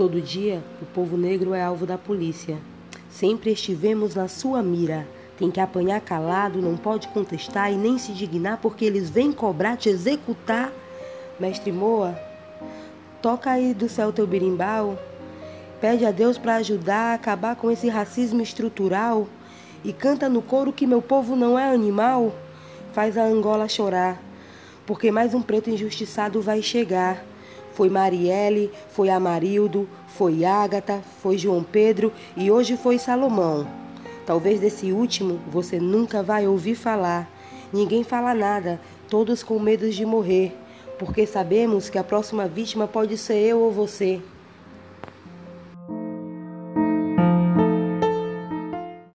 Todo dia, o povo negro é alvo da polícia. Sempre estivemos na sua mira. Tem que apanhar calado, não pode contestar e nem se dignar porque eles vêm cobrar, te executar. Mestre Moa, toca aí do céu teu birimbau. Pede a Deus para ajudar a acabar com esse racismo estrutural. E canta no coro que meu povo não é animal. Faz a Angola chorar, porque mais um preto injustiçado vai chegar. Foi Marielle, foi Amarildo, foi Ágata, foi João Pedro e hoje foi Salomão. Talvez desse último você nunca vai ouvir falar. Ninguém fala nada, todos com medo de morrer, porque sabemos que a próxima vítima pode ser eu ou você.